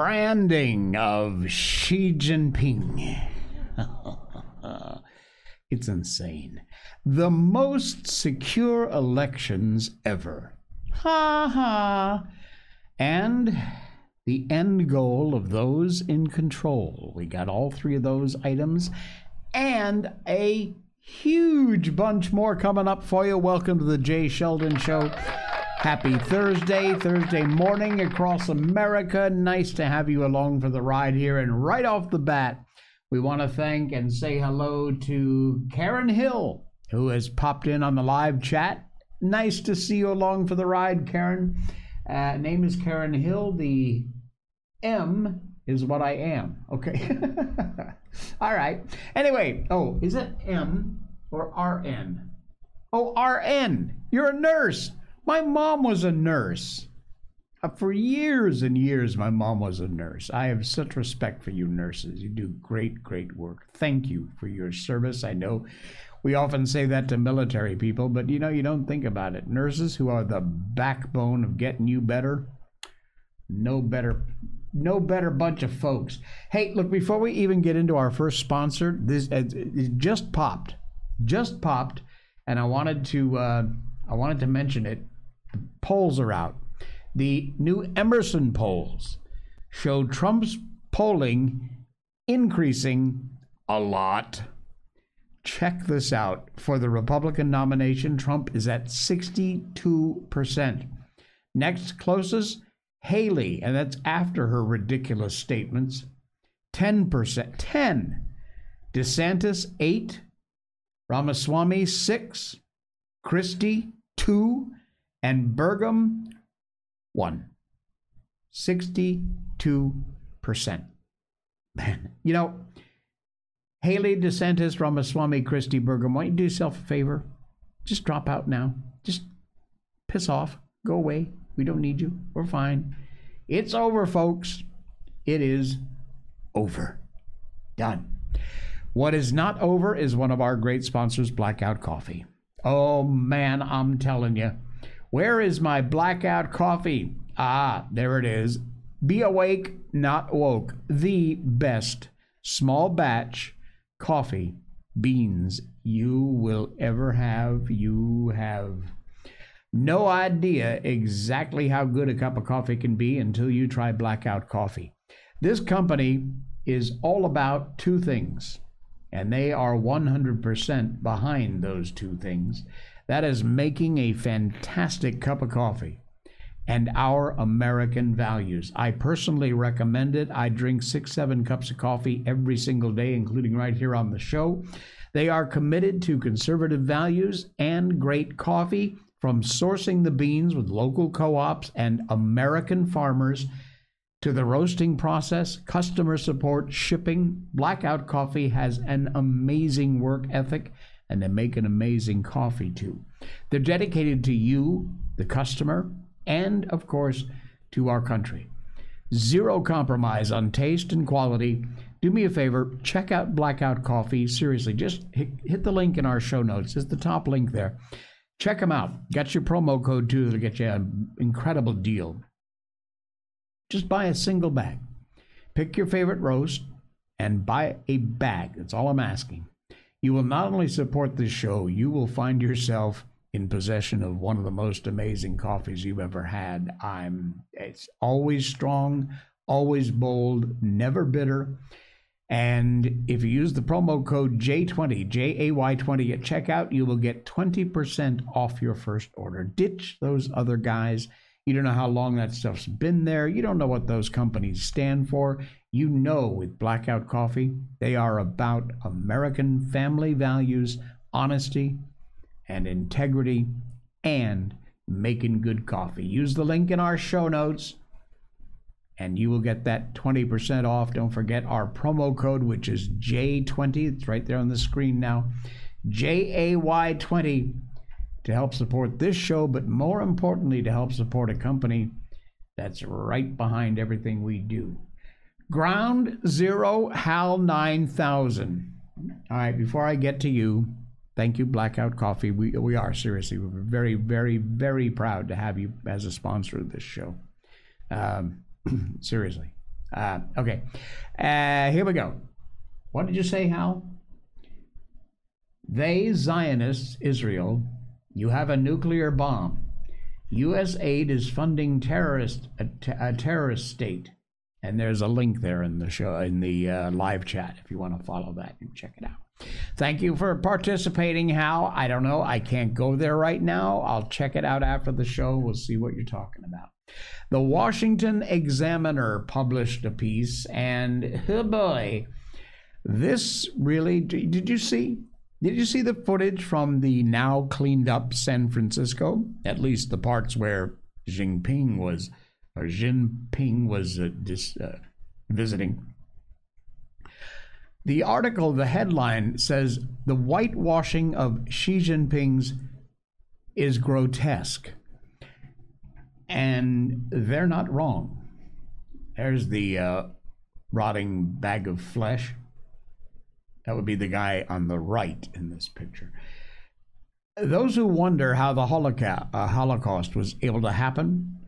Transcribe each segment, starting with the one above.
branding of Xi Jinping. it's insane. The most secure elections ever. Ha ha. And the end goal of those in control. We got all three of those items and a huge bunch more coming up for you. Welcome to the Jay Sheldon Show. Happy Thursday, Thursday morning across America. Nice to have you along for the ride here. And right off the bat, we want to thank and say hello to Karen Hill, who has popped in on the live chat. Nice to see you along for the ride, Karen. Uh, name is Karen Hill. The M is what I am. Okay. All right. Anyway, oh, is it M or RN? Oh, RN. You're a nurse. My mom was a nurse. Uh, for years and years, my mom was a nurse. I have such respect for you, nurses. You do great, great work. Thank you for your service. I know we often say that to military people, but you know, you don't think about it. Nurses who are the backbone of getting you better, no better no better bunch of folks. Hey, look, before we even get into our first sponsor, this it just popped, just popped, and I wanted to uh, I wanted to mention it. The polls are out. The new Emerson polls show Trump's polling increasing a lot. Check this out. For the Republican nomination, Trump is at 62%. Next closest, Haley, and that's after her ridiculous statements, 10%. 10. DeSantis, 8. Ramaswamy, 6. Christie, 2. And Burgum 1. 62%. Man, you know, Haley, DeSantis, Ramaswamy, Christie, Burgum, why don't you do yourself a favor? Just drop out now. Just piss off. Go away. We don't need you. We're fine. It's over, folks. It is over. Done. What is not over is one of our great sponsors, Blackout Coffee. Oh man, I'm telling you. Where is my blackout coffee? Ah, there it is. Be awake, not woke. The best small batch coffee beans you will ever have. You have no idea exactly how good a cup of coffee can be until you try Blackout Coffee. This company is all about two things, and they are 100% behind those two things. That is making a fantastic cup of coffee and our American values. I personally recommend it. I drink six, seven cups of coffee every single day, including right here on the show. They are committed to conservative values and great coffee from sourcing the beans with local co ops and American farmers to the roasting process, customer support, shipping. Blackout Coffee has an amazing work ethic and they make an amazing coffee too. They're dedicated to you, the customer, and of course, to our country. Zero compromise on taste and quality. Do me a favor, check out Blackout Coffee. Seriously, just hit, the link in our show notes. It's the top link there. Check them out. Got your promo code too that'll get you an incredible deal. Just buy a single bag. Pick your favorite roast and buy a bag. That's all I'm asking. You will not only support this show, you will find yourself in possession of one of the most amazing coffees you've ever had. I'm it's always strong, always bold, never bitter. And if you use the promo code J20, J A Y 20 at checkout, you will get 20% off your first order. Ditch those other guys. You don't know how long that stuff's been there. You don't know what those companies stand for. You know, with Blackout Coffee, they are about American family values, honesty, and integrity, and making good coffee. Use the link in our show notes and you will get that 20% off. Don't forget our promo code, which is J20. It's right there on the screen now. J A Y 20 to help support this show, but more importantly, to help support a company that's right behind everything we do. Ground Zero HAL 9000. All right, before I get to you, thank you, Blackout Coffee. We, we are seriously, we're very, very, very proud to have you as a sponsor of this show. Um, Seriously. Uh, okay. Uh, here we go. What did you say, Hal? They, Zionists, Israel, you have a nuclear bomb. U.S. aid is funding terrorist a, terrorist state, and there's a link there in the show in the uh, live chat if you want to follow that and check it out. Thank you for participating, Hal. I don't know. I can't go there right now. I'll check it out after the show. We'll see what you're talking about. The Washington Examiner published a piece, and oh boy, this really did you see? Did you see the footage from the now cleaned up San Francisco? At least the parts where Jinping was, or Jinping was uh, dis, uh, visiting. The article, the headline says the whitewashing of Xi Jinping's is grotesque. And they're not wrong. There's the uh, rotting bag of flesh. That would be the guy on the right in this picture. Those who wonder how the uh, Holocaust was able to happen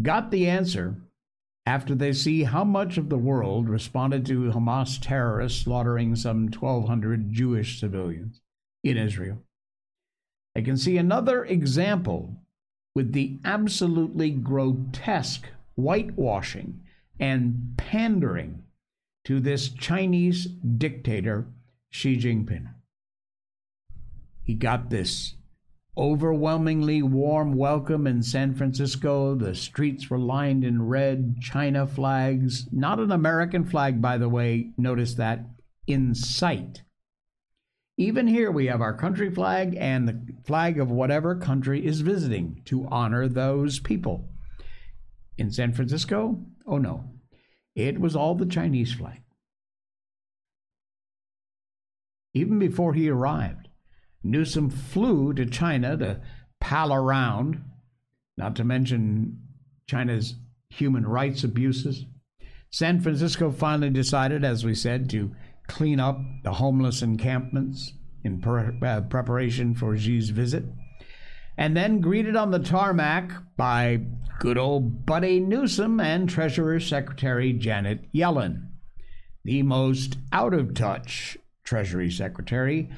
got the answer after they see how much of the world responded to Hamas terrorists slaughtering some 1,200 Jewish civilians in Israel. They can see another example with the absolutely grotesque whitewashing and pandering to this Chinese dictator, Xi Jinping. He got this overwhelmingly warm welcome in San Francisco. The streets were lined in red China flags, not an American flag, by the way, notice that, in sight. Even here, we have our country flag and the flag of whatever country is visiting to honor those people. In San Francisco, oh no, it was all the Chinese flag. Even before he arrived, Newsom flew to China to pal around, not to mention China's human rights abuses. San Francisco finally decided, as we said, to clean up the homeless encampments in pre- uh, preparation for Xi's visit. And then greeted on the tarmac by good old Buddy Newsom and Treasurer Secretary Janet Yellen, the most out of touch Treasury Secretary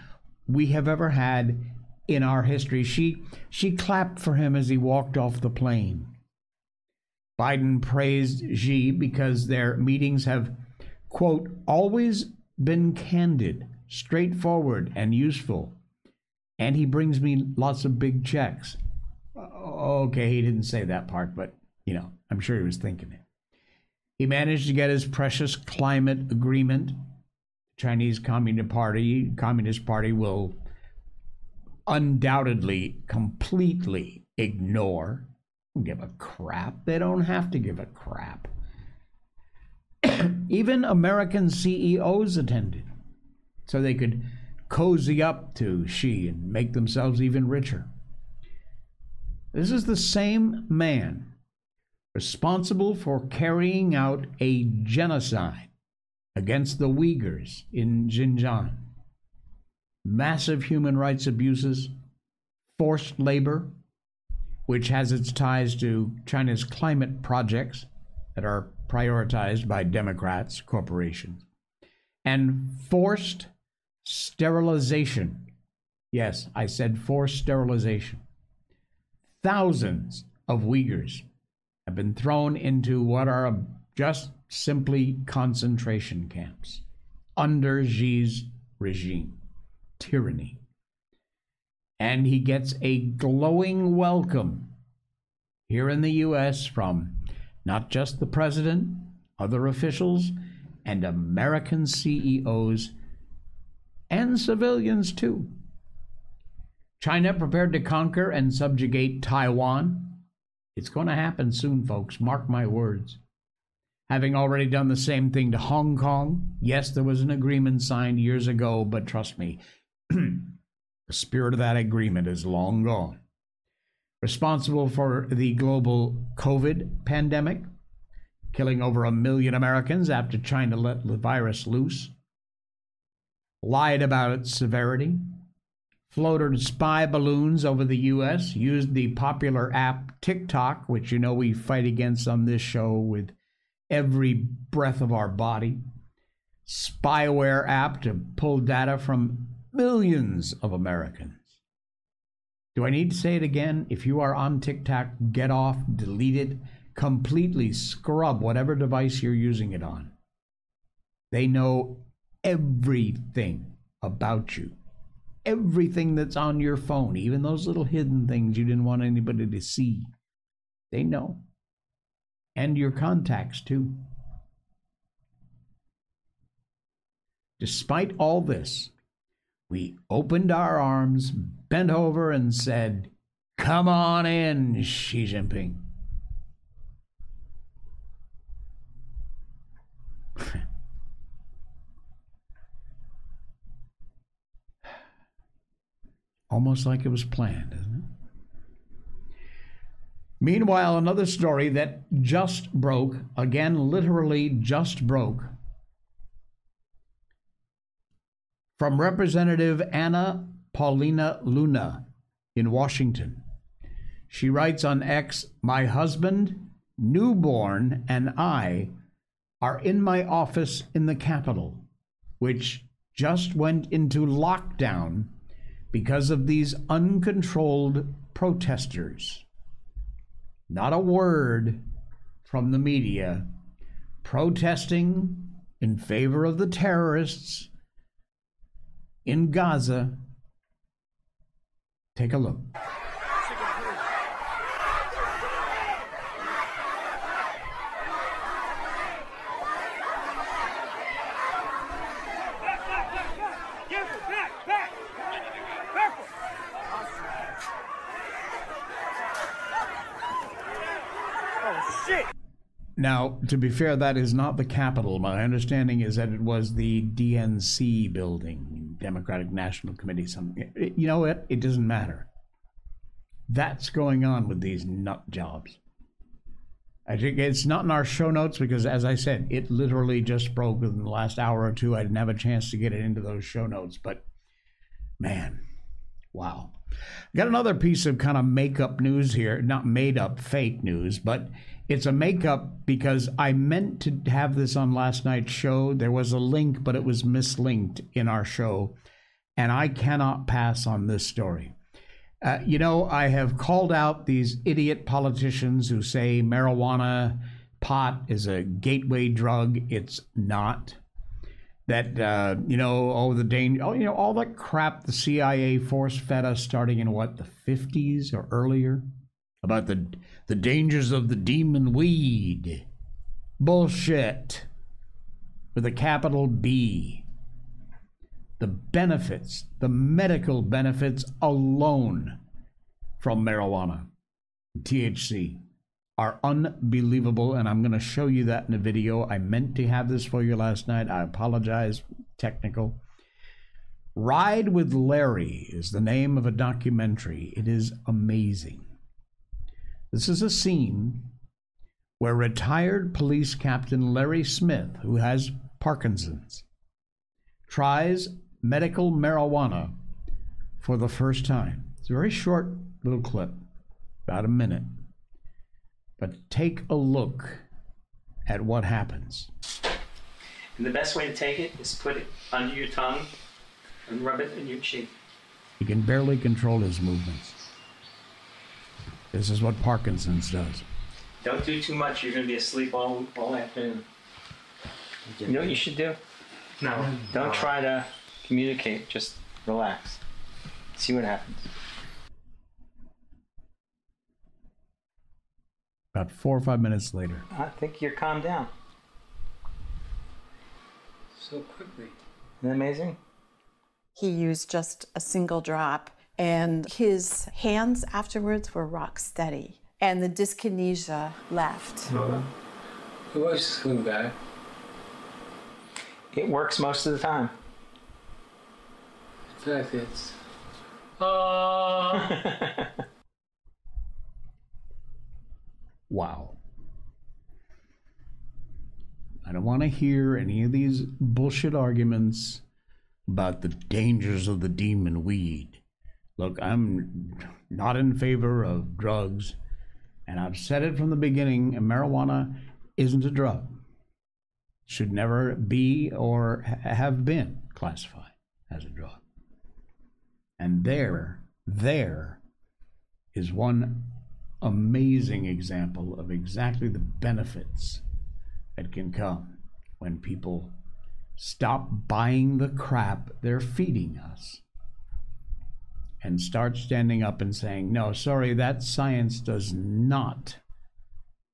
we have ever had in our history. She, she clapped for him as he walked off the plane. Biden praised Xi because their meetings have, quote, always been candid, straightforward, and useful. And he brings me lots of big checks. Okay, he didn't say that part, but, you know, I'm sure he was thinking it. He managed to get his precious climate agreement Chinese Communist Party Communist Party will undoubtedly completely ignore give a crap they don't have to give a crap even american ceos attended so they could cozy up to Xi and make themselves even richer. This is the same man responsible for carrying out a genocide against the Uyghurs in Xinjiang, massive human rights abuses, forced labor, which has its ties to China's climate projects that are prioritized by Democrats, corporations, and forced sterilization. Yes, I said forced sterilization. Thousands of Uyghurs have been thrown into what are just simply concentration camps under Xi's regime, tyranny. And he gets a glowing welcome here in the U.S. from not just the president, other officials, and American CEOs, and civilians too. China prepared to conquer and subjugate Taiwan. It's going to happen soon, folks. Mark my words having already done the same thing to Hong Kong. Yes, there was an agreement signed years ago, but trust me, the spirit of that agreement is long gone. Responsible for the global COVID pandemic, killing over a million Americans after China let the virus loose, lied about its severity, floated spy balloons over the U.S., used the popular app TikTok, which you know we fight against on this show with every breath of our body, spyware app to pull data from millions of Americans. Do I need to say it again? If you are on TikTok, get off, delete it, completely scrub whatever device you're using it on. They know everything about you. Everything that's on your phone, even those little hidden things you didn't want anybody to see. They know. And your contacts, too. Despite all this, we opened our arms, bent over, and said, Come on in, Xi Jinping. Almost like it was planned, isn't it? Meanwhile, another story that just broke, again, literally just broke, from Representative Anna Paulina Luna in Washington. She writes on X My husband, newborn, and I are in my office in the Capitol, which just went into lockdown because of these uncontrolled protesters. Not a word from the media protesting in favor of the terrorists in Gaza. Take a look. To be fair, that is not the Capitol. My understanding is that it was the DNC building, Democratic National Committee. Something. You know what? It doesn't matter. That's going on with these nut jobs. I think it's not in our show notes because, as I said, it literally just broke in the last hour or two. I didn't have a chance to get it into those show notes, but man, wow. Got another piece of kind of makeup news here, not made up fake news, but it's a makeup because I meant to have this on last night's show. There was a link, but it was mislinked in our show. And I cannot pass on this story. Uh, you know, I have called out these idiot politicians who say marijuana, pot is a gateway drug. It's not. That, uh, you know, oh, the danger, oh, you know, all that crap the CIA force fed us starting in what, the 50s or earlier? About the the dangers of the demon weed. Bullshit. With a capital B. The benefits, the medical benefits alone from marijuana, THC, are unbelievable. And I'm going to show you that in a video. I meant to have this for you last night. I apologize, technical. Ride with Larry is the name of a documentary. It is amazing. This is a scene where retired police captain Larry Smith, who has Parkinson's, tries medical marijuana for the first time. It's a very short little clip, about a minute. But take a look at what happens. And the best way to take it is put it under your tongue and rub it in your cheek. He can barely control his movements. This is what Parkinson's does. Don't do too much. You're going to be asleep all, all afternoon. You know what you should do? No. Don't try to communicate. Just relax. See what happens. About four or five minutes later. I think you're calmed down. So quickly. Isn't that amazing? He used just a single drop and his hands afterwards were rock steady. And the dyskinesia left. The voice coming back. It works most of the time. In fact, it's. Uh... wow. I don't want to hear any of these bullshit arguments about the dangers of the demon weed. Look, I'm not in favor of drugs, and I've said it from the beginning marijuana isn't a drug. should never be or ha- have been classified as a drug. And there, there is one amazing example of exactly the benefits that can come when people stop buying the crap they're feeding us and start standing up and saying, no, sorry, that science does not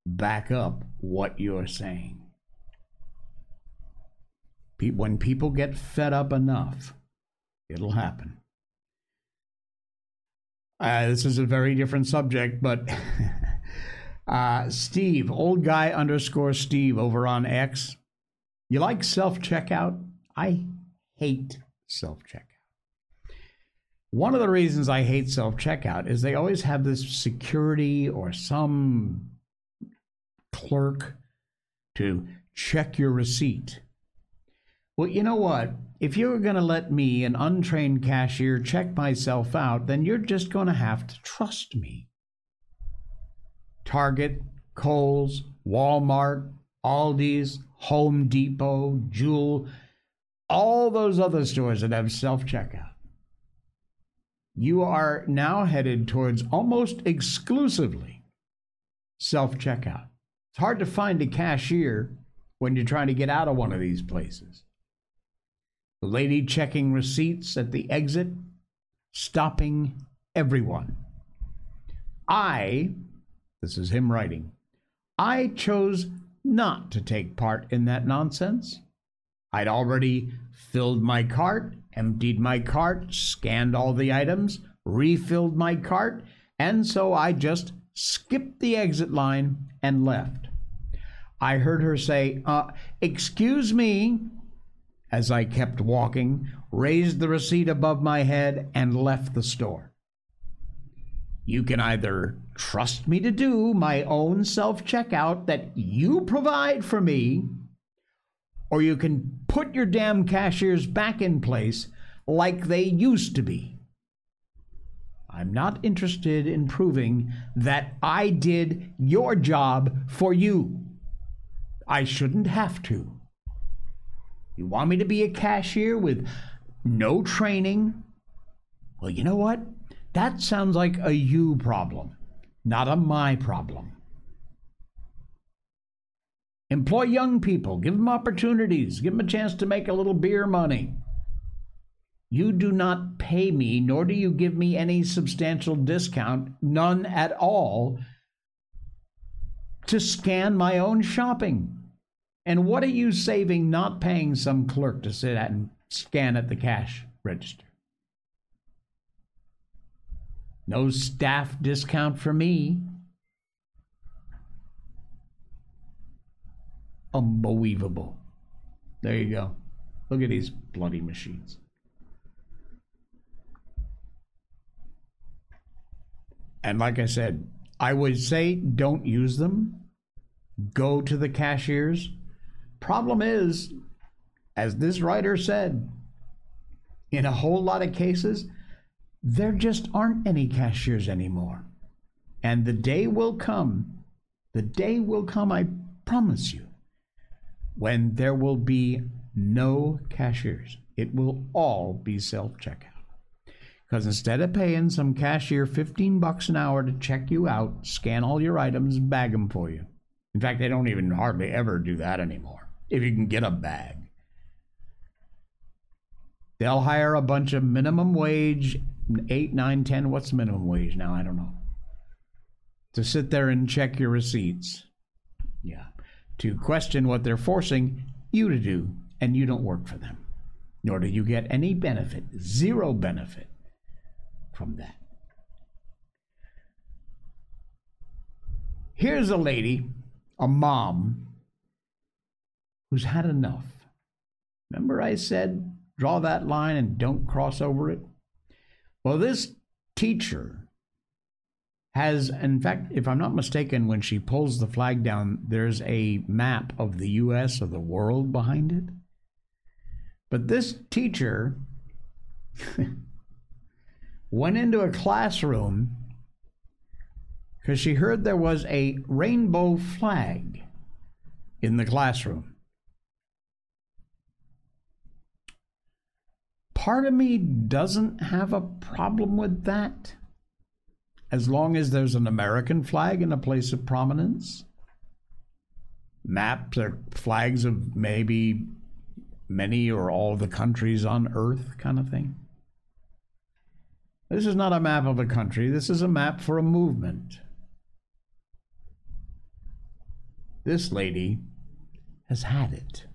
back up what you're saying. When people get fed up enough, it'll happen. Uh, this is a very different subject, but uh, Steve, old guy underscore Steve over on X. You like self checkout? I hate self checkout. One of the reasons I hate self checkout is they always have this security or some clerk to check your receipt. Well, you know what? If you're going to let me, an untrained cashier, check myself out, then you're just going to have to trust me. Target, Kohl's, Walmart, Aldi's, Home Depot, Jewel, all those other stores that have self checkout. You are now headed towards almost exclusively self checkout. It's hard to find a cashier when you're trying to get out of one of these places. The lady checking receipts at the exit, stopping everyone. I, this is him writing, I chose not to take part in that nonsense. I'd already filled my cart, emptied my cart, scanned all the items, refilled my cart, and so I just skipped the exit line and left. I heard her say, uh, Excuse me, as I kept walking, raised the receipt above my head, and left the store. You can either trust me to do my own self checkout that you provide for me, or you can put your damn cashiers back in place like they used to be. I'm not interested in proving that I did your job for you. I shouldn't have to. You want me to be a cashier with no training? Well, you know what? That sounds like a you problem, not a my problem. Employ young people, give them opportunities, give them a chance to make a little beer money. You do not pay me, nor do you give me any substantial discount, none at all, to scan my own shopping. And what are you saving not paying some clerk to sit at and scan at the cash register? No staff discount for me. Unbelievable. There you go. Look at these bloody machines. And like I said, I would say don't use them. Go to the cashiers. Problem is, as this writer said, in a whole lot of cases, there just aren't any cashiers anymore. And the day will come, the day will come, I promise you, when there will be no cashiers. It will all be self checkout. Because instead of paying some cashier 15 bucks an hour to check you out, scan all your items, bag them for you. In fact, they don't even hardly ever do that anymore, if you can get a bag. They'll hire a bunch of minimum wage, eight, nine, ten, what's minimum wage now? I don't know. To sit there and check your receipts. Yeah. To question what they're forcing you to do, and you don't work for them. Nor do you get any benefit, zero benefit from that. Here's a lady, a mom, who's had enough. Remember, I said, draw that line and don't cross over it? Well, this teacher has, in fact, if I'm not mistaken, when she pulls the flag down, there's a map of the U.S. or the world behind it. But this teacher went into a classroom because she heard there was a rainbow flag in the classroom. Part of me doesn't have a problem with that as long as there's an American flag in a place of prominence. Maps or flags of maybe many or all the countries on earth, kind of thing. This is not a map of a country, this is a map for a movement. This lady has had it.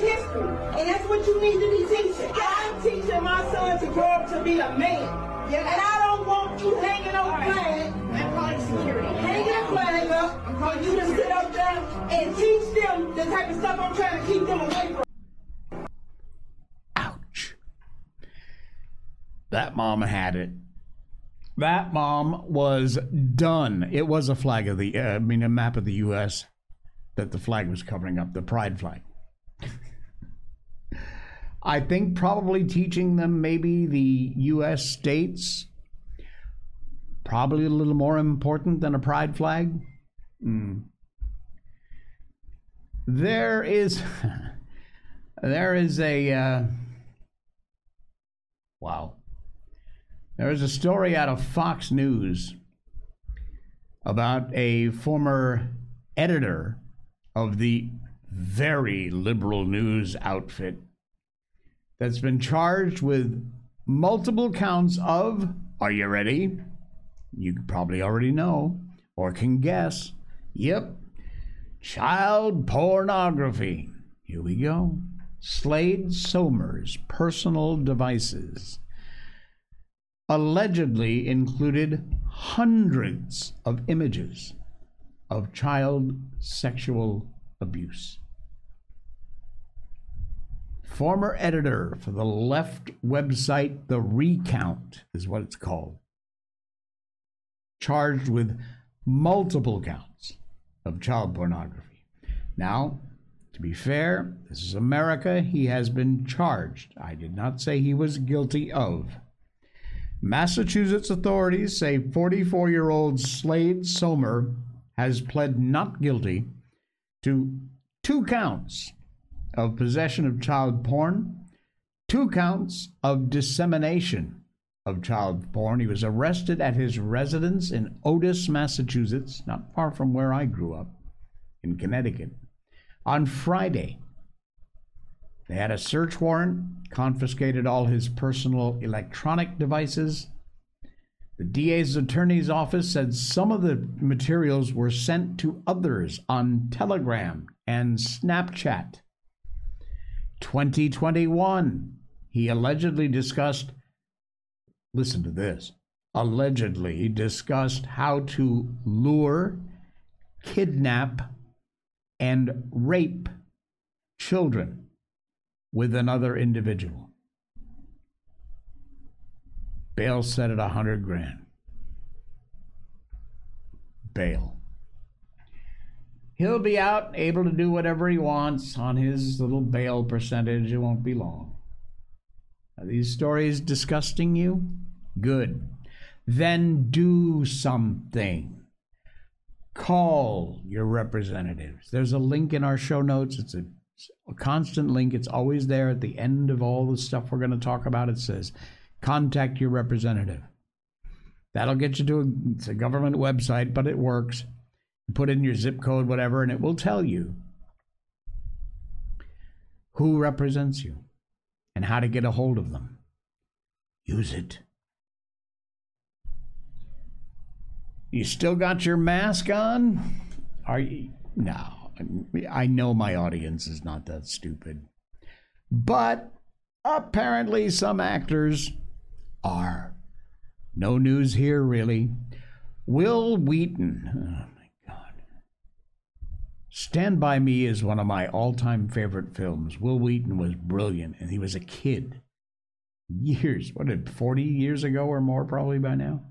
History, and that's what you need to be teaching. I'm teaching my son to grow up to be a man. And I don't want you hanging on flag. I'm calling security. Hanging a flag up for you to sit up there and teach them the type of stuff I'm trying to keep them away from. Ouch. That mom had it. That mom was done. It was a flag of the, uh, I mean, a map of the U.S. that the flag was covering up, the pride flag. I think probably teaching them maybe the U.S. states, probably a little more important than a pride flag. Mm. There is, there is a, uh, wow. There is a story out of Fox News about a former editor of the very liberal news outfit that's been charged with multiple counts of, are you ready? You probably already know or can guess. Yep, child pornography. Here we go. Slade Sohmer's personal devices allegedly included hundreds of images of child sexual abuse. Former editor for the left website The Recount is what it's called. Charged with multiple counts of child pornography. Now, to be fair, this is America. He has been charged. I did not say he was guilty of. Massachusetts authorities say 44 year old Slade Sohmer has pled not guilty to two counts of possession of child porn, two counts of dissemination of child porn. He was arrested at his residence in Otis, Massachusetts, not far from where I grew up, in Connecticut, on Friday. They had a search warrant, confiscated all his personal electronic devices. The DA's attorney's office said some of the materials were sent to others on Telegram and Snapchat. 2021, he allegedly discussed, listen to this, allegedly discussed how to lure, kidnap, and rape children with another individual. Bail set at a hundred grand. Bail. He'll be out, able to do whatever he wants on his little bail percentage. It won't be long. Are these stories disgusting you? Good. Then do something. Call your representatives. There's a link in our show notes. It's a a constant link. It's always there at the end of all the stuff we're going to talk about. It says, contact your representative. That'll get you to a, it's a government website, but it works. Put in your zip code, whatever, and it will tell you who represents you and how to get a hold of them. Use it. You still got your mask on? Are you? No. I know my audience is not that stupid. But apparently, some actors are. No news here, really. Wil Wheaton. Stand By Me is one of my all time favorite films. Wil Wheaton was brilliant, and he was a kid. Years, what did 40 years ago or more, probably by now?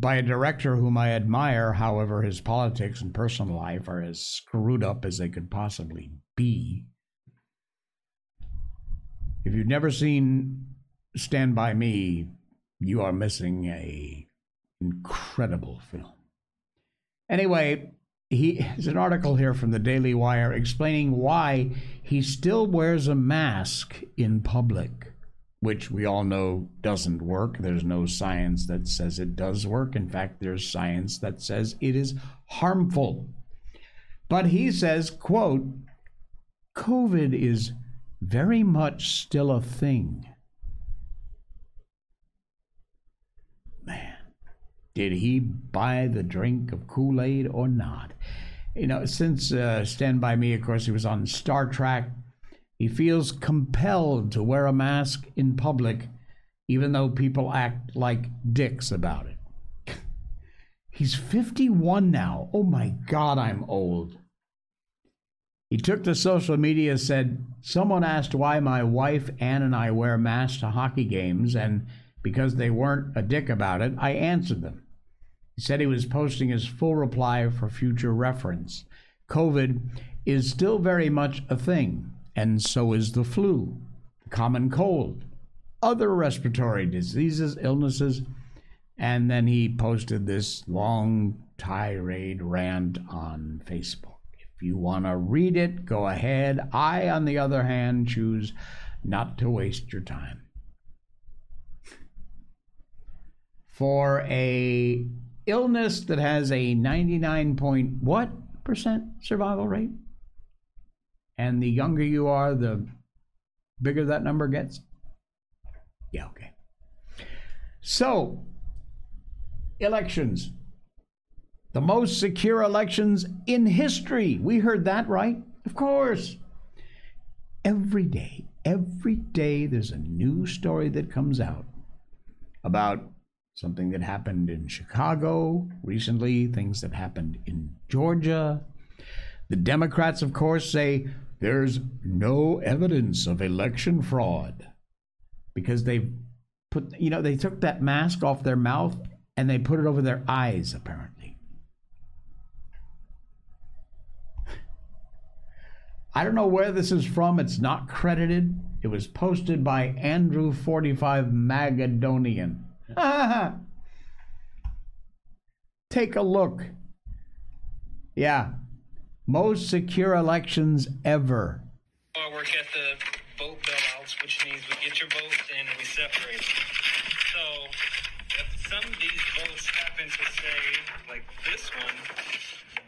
by a director whom I admire. However, his politics and personal life are as screwed up as they could possibly be. If you've never seen Stand By Me, you are missing a incredible film. Anyway, he has an article here from the Daily Wire explaining why he still wears a mask in public, which we all know doesn't work. There's no science that says it does work. In fact, there's science that says it is harmful. But he says, quote, COVID is very much still a thing. Did he buy the drink of Kool Aid or not? You know, since uh, Stand By Me, of course, he was on Star Trek, he feels compelled to wear a mask in public, even though people act like dicks about it. He's 51 now. Oh my God, I'm old. He took to social media, said, Someone asked why my wife, Ann, and I wear masks to hockey games, and because they weren't a dick about it, I answered them. He said he was posting his full reply for future reference. COVID is still very much a thing, and so is the flu, the common cold, other respiratory diseases, illnesses. And then he posted this long tirade rant on Facebook. If you want to read it, go ahead. I, on the other hand, choose not to waste your time. For a illness that has a 99 point what percent survival rate? And the younger you are, the bigger that number gets? Yeah, okay. So, elections. The most secure elections in history. We heard that, right? Of course. Every day, every day, there's a new story that comes out about something that happened in Chicago recently, things that happened in Georgia. The Democrats, of course, say there's no evidence of election fraud because they put, you know, they took that mask off their mouth and they put it over their eyes, apparently. I don't know where this is from. It's not credited. It was posted by Andrew45 Magadonian. Take a look. Yeah. Most secure elections ever. I work at the vote bailouts, which means we get your votes and we separate. So if some of these votes happen to say, like this one,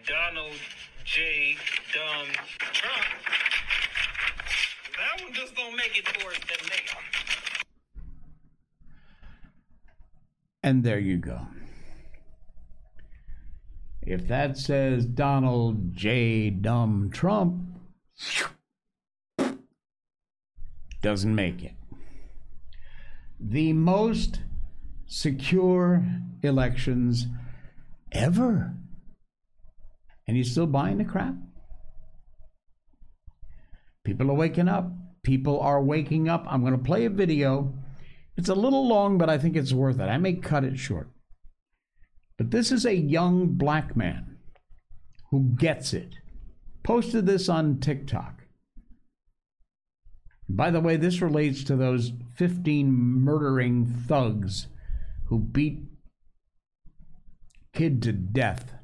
Donald J. Dumb Trump, that one just don't make it towards the mayor. And there you go. If that says Donald J. Dumb Trump, doesn't make it. The most secure elections ever. And he's still buying the crap? People are waking up. People are waking up. I'm going to play a video. It's a little long, but I think it's worth it. I may cut it short. But this is a young black man who gets it. Posted this on TikTok. By the way, this relates to those 15 murdering thugs who beat kid to death,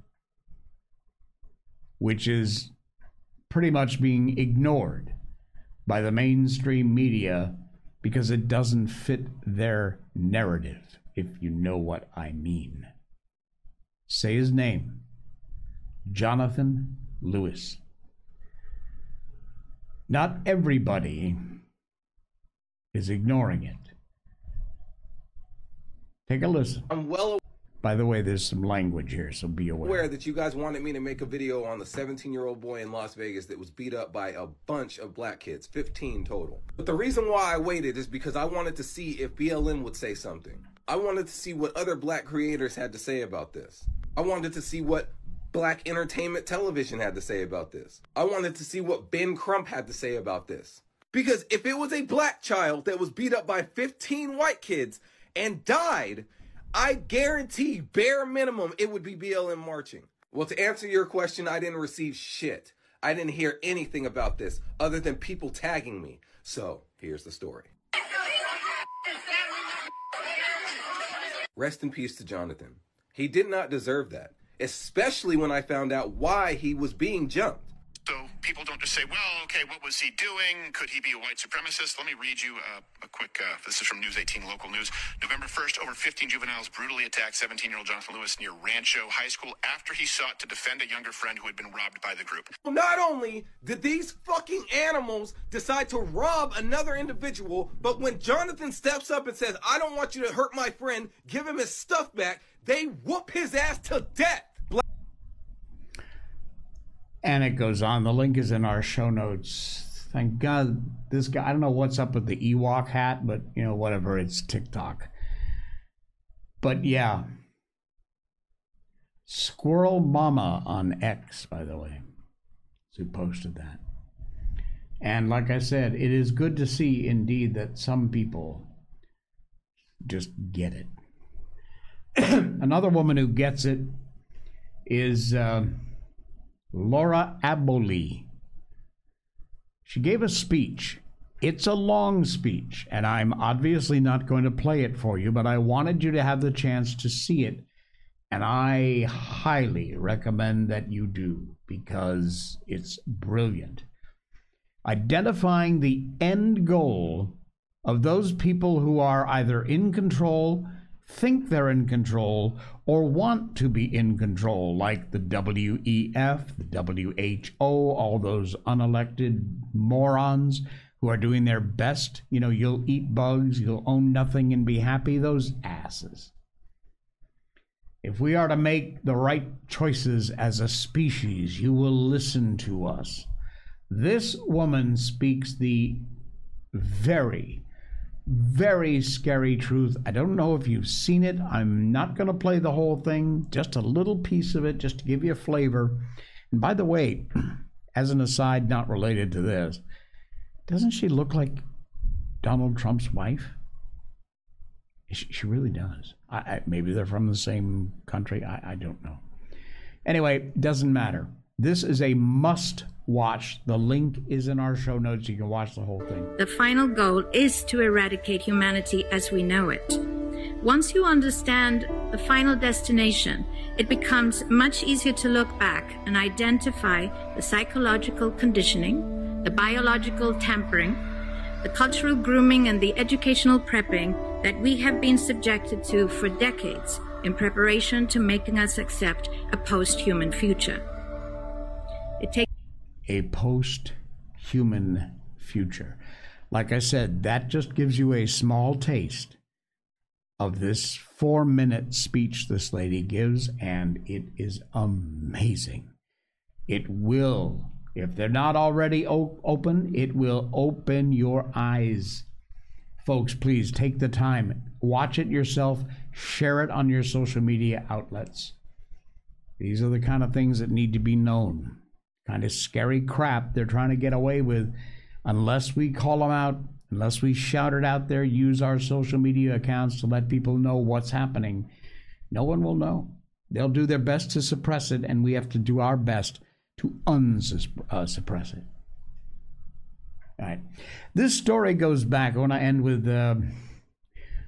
which is pretty much being ignored by the mainstream media because it doesn't fit their narrative, if you know what I mean. Say his name Jonathan Lewis. Not everybody is ignoring it. Take a listen. I'm well By the way, there's some language here, so be aware. aware that you guys wanted me to make a video on the 17 year old boy in Las Vegas that was beat up by a bunch of black kids, 15 total. But the reason why I waited is because I wanted to see if BLM would say something. I wanted to see what other black creators had to say about this. I wanted to see what black entertainment television had to say about this. I wanted to see what Ben Crump had to say about this. Because if it was a black child that was beat up by 15 white kids and died, I guarantee, bare minimum, it would be BLM marching. Well, to answer your question, I didn't receive shit. I didn't hear anything about this other than people tagging me. So, here's the story. Rest in peace to Jonathan. He did not deserve that. especially when I found out why he was being jumped. So people don't just say, well, okay, what was he doing? Could he be a white supremacist? Let me read you a quick, uh, this is from News 18 local news. November 1st, over 15 juveniles brutally attacked 17 year old Jonathan Lewis near Rancho High School after he sought to defend a younger friend who had been robbed by the group. Not only did these fucking animals decide to rob another individual, but when Jonathan steps up and says, I don't want you to hurt my friend, give him his stuff back, they whoop his ass to death. And it goes on. The link is in our show notes. Thank God this guy, I don't know what's up with the Ewok hat, but you know, whatever, it's TikTok. But yeah. Squirrel Mama on X, by the way, who posted that. And like I said, it is good to see indeed that some people just get it. Another woman who gets it is. Uh, Laura Aboli. She gave a speech. It's a long speech, and I'm obviously not going to play it for you, but I wanted you to have the chance to see it. And I highly recommend that you do because it's brilliant. Identifying the end goal of those people who are either in control think they're in control or want to be in control, like the WEF, the WHO, all those unelected morons who are doing their best. You know, you'll eat bugs, you'll own nothing and be happy. Those asses. If we are to make the right choices as a species, you will listen to us. This woman speaks the very very scary truth. I don't know if you've seen it. I'm not going to play the whole thing, just a little piece of it, just to give you a flavor. And by the way, as an aside, not related to this, doesn't she look like Donald Trump's wife? She, really does. I, I, maybe they're from the same country. I, I don't know. Anyway, doesn't matter. This is a must watch. The link is in our show notes. You can watch the whole thing. The final goal is to eradicate humanity as we know it. Once you understand the final destination, it becomes much easier to look back and identify the psychological conditioning, the biological tampering, the cultural grooming, and the educational prepping that we have been subjected to for decades in preparation to making us accept a post human future. A post human future. Like I said, that just gives you a small taste of this four minute speech this lady gives, and it is amazing. It will, if they're not already o- open, it will open your eyes. Folks, please take the time, watch it yourself, share it on your social media outlets. These are the kind of things that need to be known kind of scary crap they're trying to get away with unless we call them out, unless we shout it out there, use our social media accounts to let people know what's happening. No one will know. They'll do their best to suppress it, and we have to do our best to unsuppress uh, it. All right. This story goes back. I want to end with uh,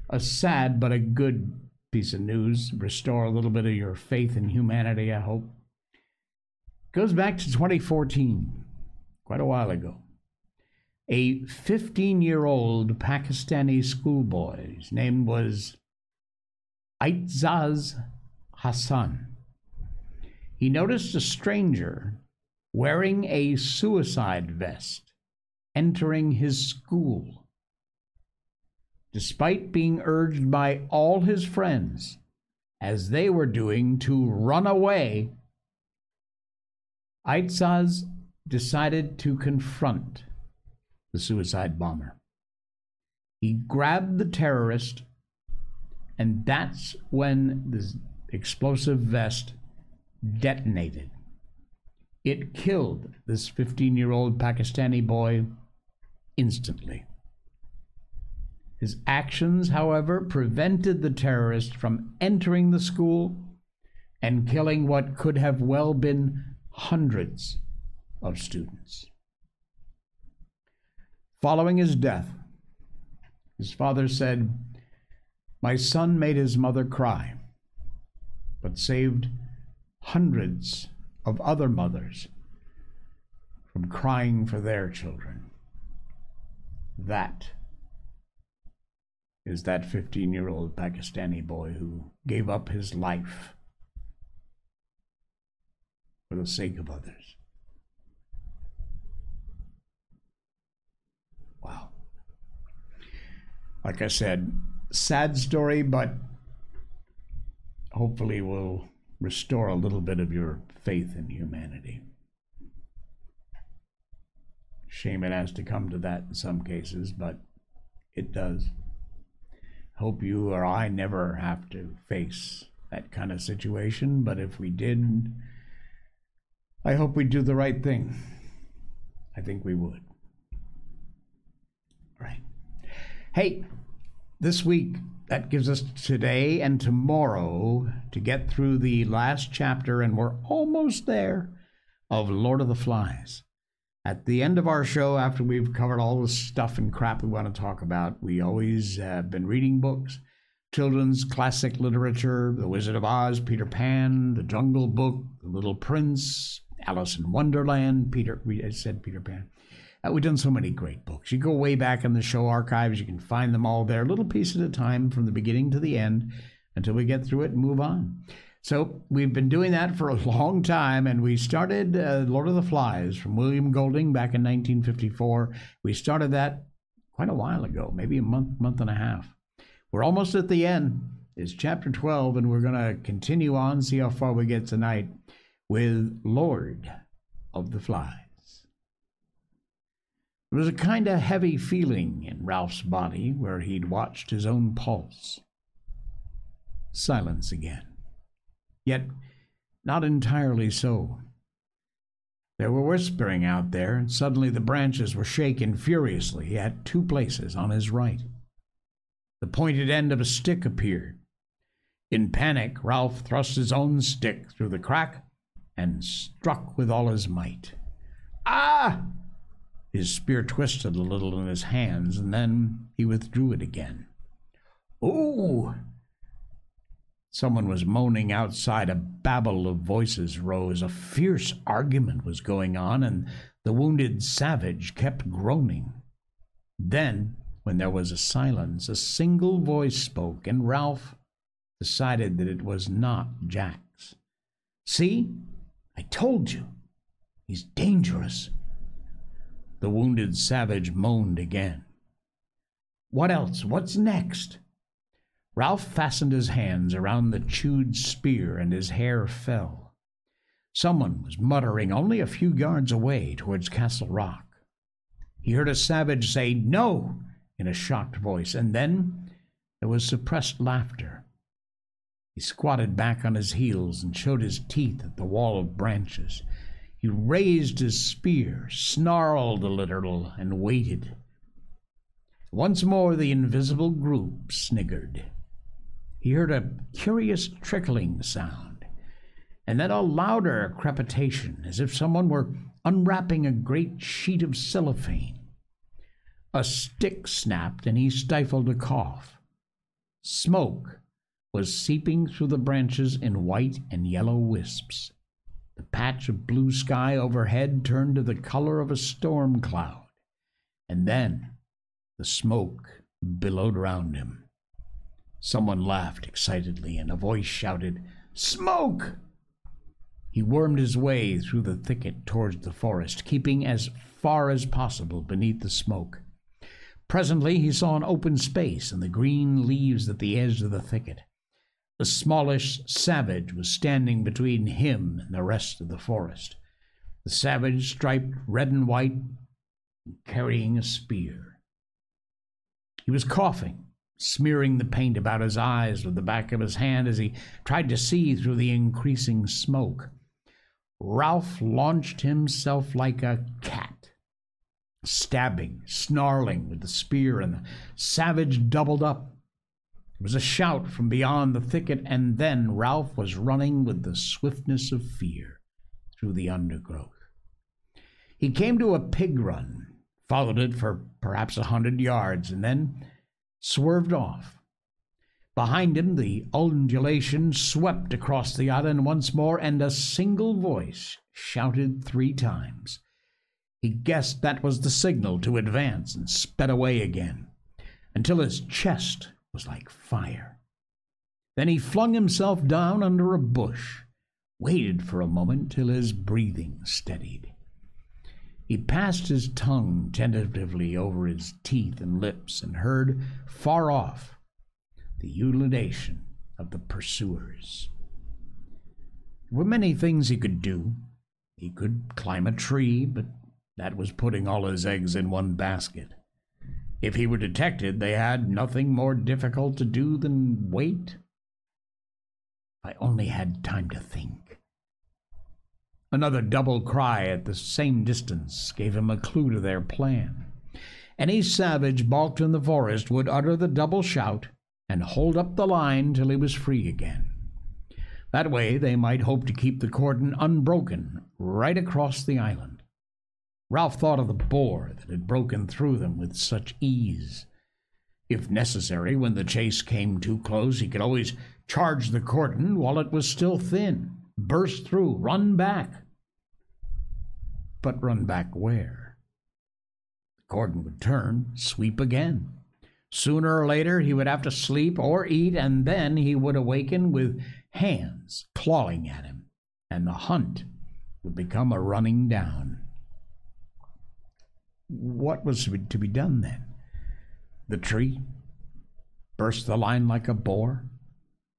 a sad but a good piece of news. Restore a little bit of your faith in humanity, I hope. Goes back to 2014, quite a while ago. A 15 year old Pakistani schoolboy, his name was Aitzaz Hassan. He noticed a stranger wearing a suicide vest entering his school. Despite being urged by all his friends, as they were doing, to run away Aitzaz decided to confront the suicide bomber. He grabbed the terrorist, and that's when the explosive vest detonated. It killed this 15 year old Pakistani boy instantly. His actions, however, prevented the terrorist from entering the school and killing what could have well been hundreds of students. Following his death, his father said, My son made his mother cry, but saved hundreds of other mothers from crying for their children. That is that 15 year old Pakistani boy who gave up his life for the sake of others. Wow. Like I said, sad story, but hopefully will restore a little bit of your faith in humanity. Shame it has to come to that in some cases, but it does. Hope you or I never have to face that kind of situation, but if we did, I hope we do the right thing. I think we would. Right. Hey, this week, that gives us today and tomorrow to get through the last chapter, and we're almost there, of Lord of the Flies. At the end of our show, after we've covered all the stuff and crap we want to talk about, we always have been reading books children's classic literature The Wizard of Oz, Peter Pan, The Jungle Book, The Little Prince, Alice in Wonderland, Peter, I said Peter Pan. Uh, we've done so many great books. You go way back in the show archives, you can find them all there, little piece at a time from the beginning to the end until we get through it and move on. So we've been doing that for a long time, and we started uh, Lord of the Flies from William Golding back in 1954. We started that quite a while ago, maybe a month, month and a half. We're almost at the end. It's chapter 12, and we're going to continue on, see how far we get tonight with Lord of the Flies. There was a kind of heavy feeling in Ralph's body where he'd watched his own pulse. Silence again yet not entirely so. There were whispering out there, and suddenly the branches were shaken furiously at two places on his right. The pointed end of a stick appeared. In panic, Ralph thrust his own stick through the crack and struck with all his might. Ah! His spear twisted a little in his hands, and then he withdrew it again. Oh! Someone was moaning outside. A babel of voices rose. A fierce argument was going on, and the wounded savage kept groaning. Then, when there was a silence, a single voice spoke, and Ralph decided that it was not Jack's. See, I told you, he's dangerous. The wounded savage moaned again. What else? What's next? Ralph fastened his hands around the chewed spear and his hair fell. Someone was muttering only a few yards away towards Castle Rock. He heard a savage say, No! in a shocked voice, and then there was suppressed laughter. He squatted back on his heels and showed his teeth at the wall of branches. He raised his spear, snarled a little, and waited. Once more the invisible group sniggered he heard a curious trickling sound, and then a louder crepitation, as if someone were unwrapping a great sheet of cellophane. A stick snapped, and he stifled a cough. Smoke was seeping through the branches in white and yellow wisps. The patch of blue sky overhead turned to the color of a storm cloud, and then the smoke billowed round him. Someone laughed excitedly, and a voice shouted, Smoke! He wormed his way through the thicket towards the forest, keeping as far as possible beneath the smoke. Presently he saw an open space and the green leaves at the edge of the thicket. The smallish savage was standing between him and the rest of the forest. The savage, striped red and white, carrying a spear. He was coughing smearing the paint about his eyes with the back of his hand as he tried to see through the increasing smoke. Ralph launched himself like a cat, stabbing, snarling with the spear, and the savage doubled up. Was a shout from beyond the thicket, and then Ralph was running with the swiftness of fear through the undergrowth. He came to a pig run, followed it for perhaps a hundred yards, and then swerved off. Behind him, the undulation swept across the island once more, and a single voice shouted three times. He guessed that was the signal to advance and sped away again, until his chest was like fire. Then he flung himself down under a bush, waited for a moment till his breathing steadied. He passed his tongue tentatively over his teeth and lips and heard far off the ululation of the pursuers. There were many things he could do. He could climb a tree, but that was putting all his eggs in one basket. If he were detected, they had nothing more difficult to do than wait. I only had time to think. Another double cry at the same distance gave him a clue to their plan. Any savage balked in the forest would utter the double shout and hold up the line till he was free again. That way they might hope to keep the cordon unbroken right across the island. Ralph thought of the boar that had broken through them with such ease. If necessary, when the chase came too close, he could always charge the cordon while it was still thin, burst through, run back. But run back where? The cordon would turn, sweep again. Sooner or later, he would have to sleep or eat, and then he would awaken with hands clawing at him, and the hunt would become a running down. What was to be done then? The tree? Burst the line like a boar?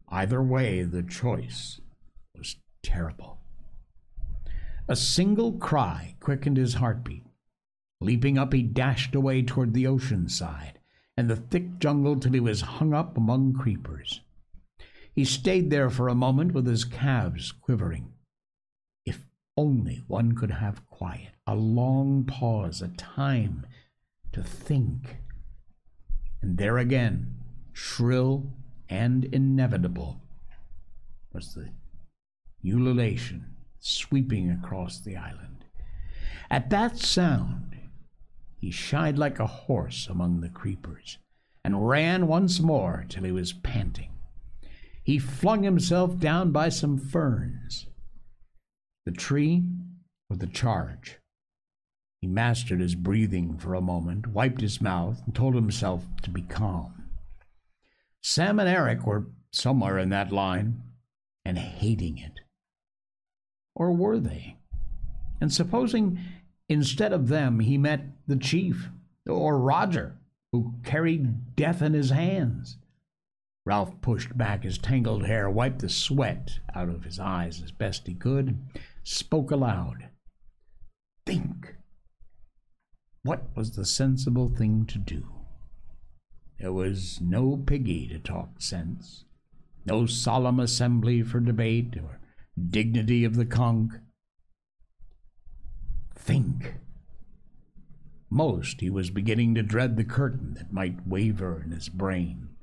Either way, the choice was terrible. A single cry quickened his heartbeat. Leaping up, he dashed away toward the ocean side and the thick jungle till he was hung up among creepers. He stayed there for a moment with his calves quivering. Only one could have quiet, a long pause, a time to think. And there again, shrill and inevitable, was the ululation sweeping across the island. At that sound, he shied like a horse among the creepers and ran once more till he was panting. He flung himself down by some ferns. The tree or the charge? He mastered his breathing for a moment, wiped his mouth, and told himself to be calm. Sam and Eric were somewhere in that line and hating it. Or were they? And supposing instead of them he met the chief or Roger, who carried death in his hands? Ralph pushed back his tangled hair, wiped the sweat out of his eyes as best he could, spoke aloud. Think. What was the sensible thing to do? There was no piggy to talk sense, no solemn assembly for debate or dignity of the conch. Think. Most he was beginning to dread the curtain that might waver in his brain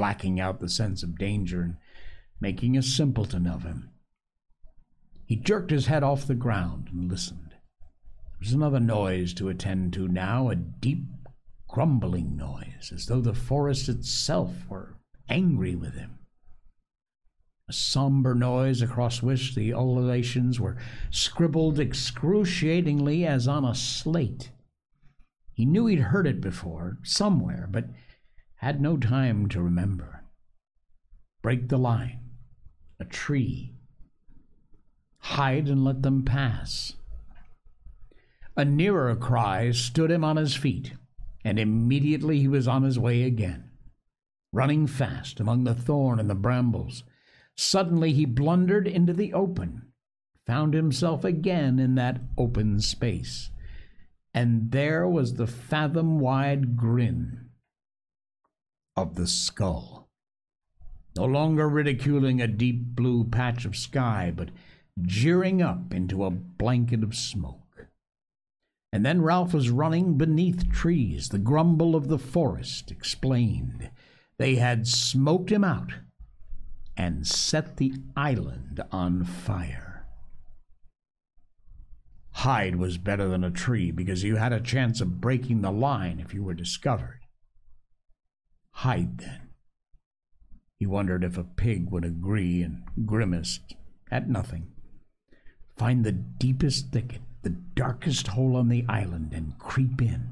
blacking out the sense of danger and making a simpleton of him. He jerked his head off the ground and listened. There was another noise to attend to now, a deep grumbling noise, as though the forest itself were angry with him. A somber noise across which the ululations were scribbled excruciatingly as on a slate. He knew he'd heard it before, somewhere, but had no time to remember. Break the line. A tree. Hide and let them pass. A nearer cry stood him on his feet, and immediately he was on his way again, running fast among the thorn and the brambles. Suddenly he blundered into the open, found himself again in that open space, and there was the fathom wide grin of the skull. No longer ridiculing a deep blue patch of sky, but jeering up into a blanket of smoke. And then Ralph was running beneath trees. The grumble of the forest explained. They had smoked him out and set the island on fire. Hide was better than a tree because you had a chance of breaking the line if you were discovered. Hide then. He wondered if a pig would agree and grimaced at nothing. Find the deepest thicket, the darkest hole on the island, and creep in.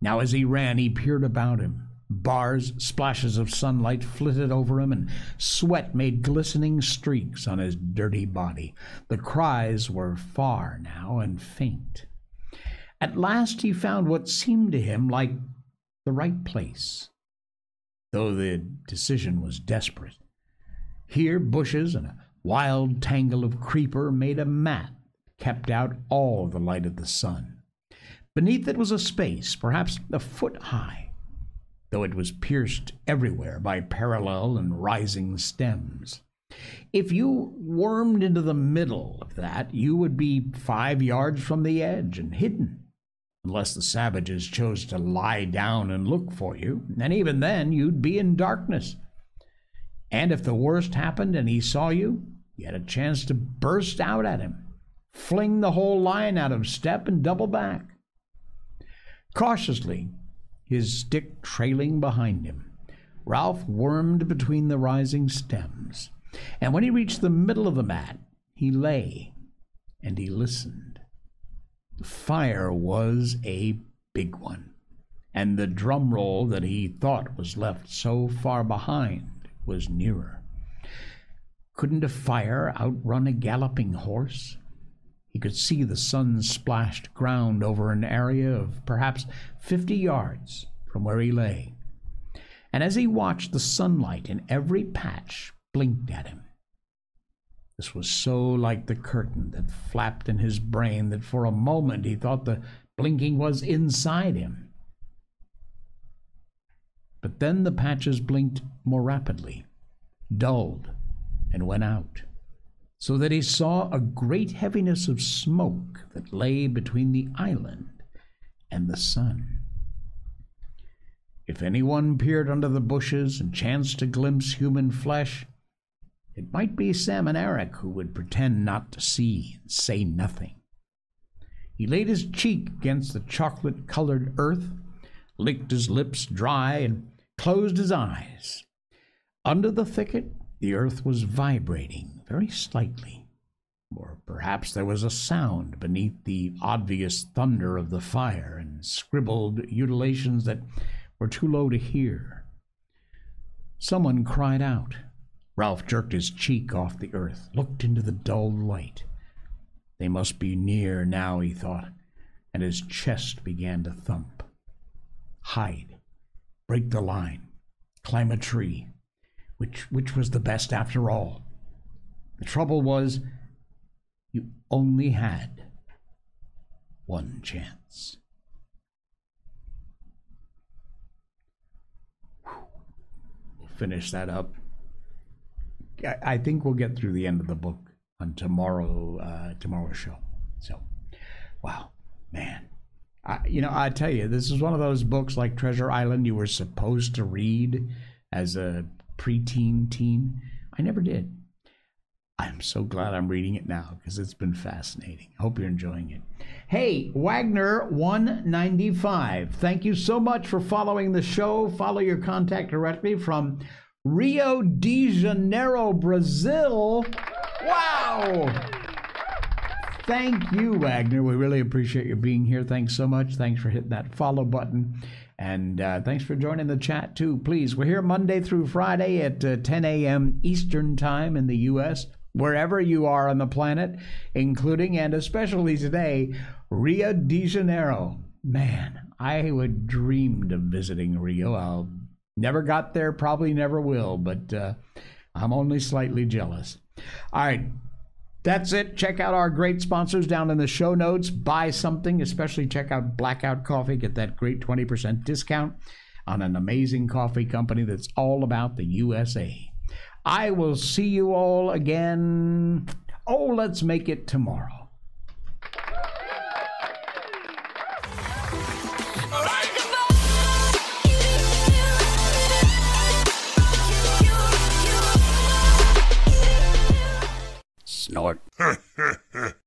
Now, as he ran, he peered about him. Bars, splashes of sunlight flitted over him, and sweat made glistening streaks on his dirty body. The cries were far now and faint. At last he found what seemed to him like the right place, though the decision was desperate. Here, bushes and a wild tangle of creeper made a mat kept out all the light of the sun. Beneath it was a space, perhaps a foot high though it was pierced everywhere by parallel and rising stems. If you wormed into the middle of that, you would be five yards from the edge and hidden, unless the savages chose to lie down and look for you, and even then you'd be in darkness. And if the worst happened and he saw you, you had a chance to burst out at him, fling the whole line out of step, and double back. Cautiously, his stick trailing behind him. Ralph wormed between the rising stems, and when he reached the middle of the mat, he lay and he listened. Fire was a big one, and the drum roll that he thought was left so far behind was nearer. Couldn't a fire outrun a galloping horse? He could see the sun splashed ground over an area of perhaps fifty yards from where he lay. And as he watched, the sunlight in every patch blinked at him. This was so like the curtain that flapped in his brain that for a moment he thought the blinking was inside him. But then the patches blinked more rapidly, dulled, and went out so that he saw a great heaviness of smoke that lay between the island and the sun. If anyone peered under the bushes and chanced to glimpse human flesh, it might be Sam and Eric who would pretend not to see and say nothing. He laid his cheek against the chocolate colored earth, licked his lips dry, and closed his eyes. Under the thicket, the earth was vibrating very slightly, or perhaps there was a sound beneath the obvious thunder of the fire and scribbled ululations that were too low to hear. Someone cried out. Ralph jerked his cheek off the earth, looked into the dull light. They must be near now, he thought, and his chest began to thump. Hide, break the line, climb a tree, which which was the best after all. The trouble was you only had one chance. We'll finish that up. I, think we'll get through the end of the book on tomorrow uh, tomorrow's show. So, wow, man. I, you know, I tell you, this is one of those books like Treasure Island you were supposed to read as a preteen teen. I never did. I'm so glad I'm reading it now because it's been fascinating. Hope you're enjoying it. Hey, Wagner195, thank you so much for following the show. Follow your contact directly from Rio de Janeiro, Brazil. Wow! Thank you, Wagner. We really appreciate you being here. Thanks so much. Thanks for hitting that follow button. And uh, thanks for joining the chat, too. Please, we're here Monday through Friday at uh, 10 a.m. Eastern Time in the U.S., wherever you are on the planet, including and especially today, Rio de Janeiro. Man, I would dreamed of visiting Rio. I'll never got there, probably never will, but uh, I'm only slightly jealous. All right. That's it. Check out our great sponsors down in the show notes. Buy something, especially check out Blackout Coffee. Get that great 20% discount on an amazing coffee company that's all about the USA. I will see you all again. Oh, let's make it tomorrow. snort.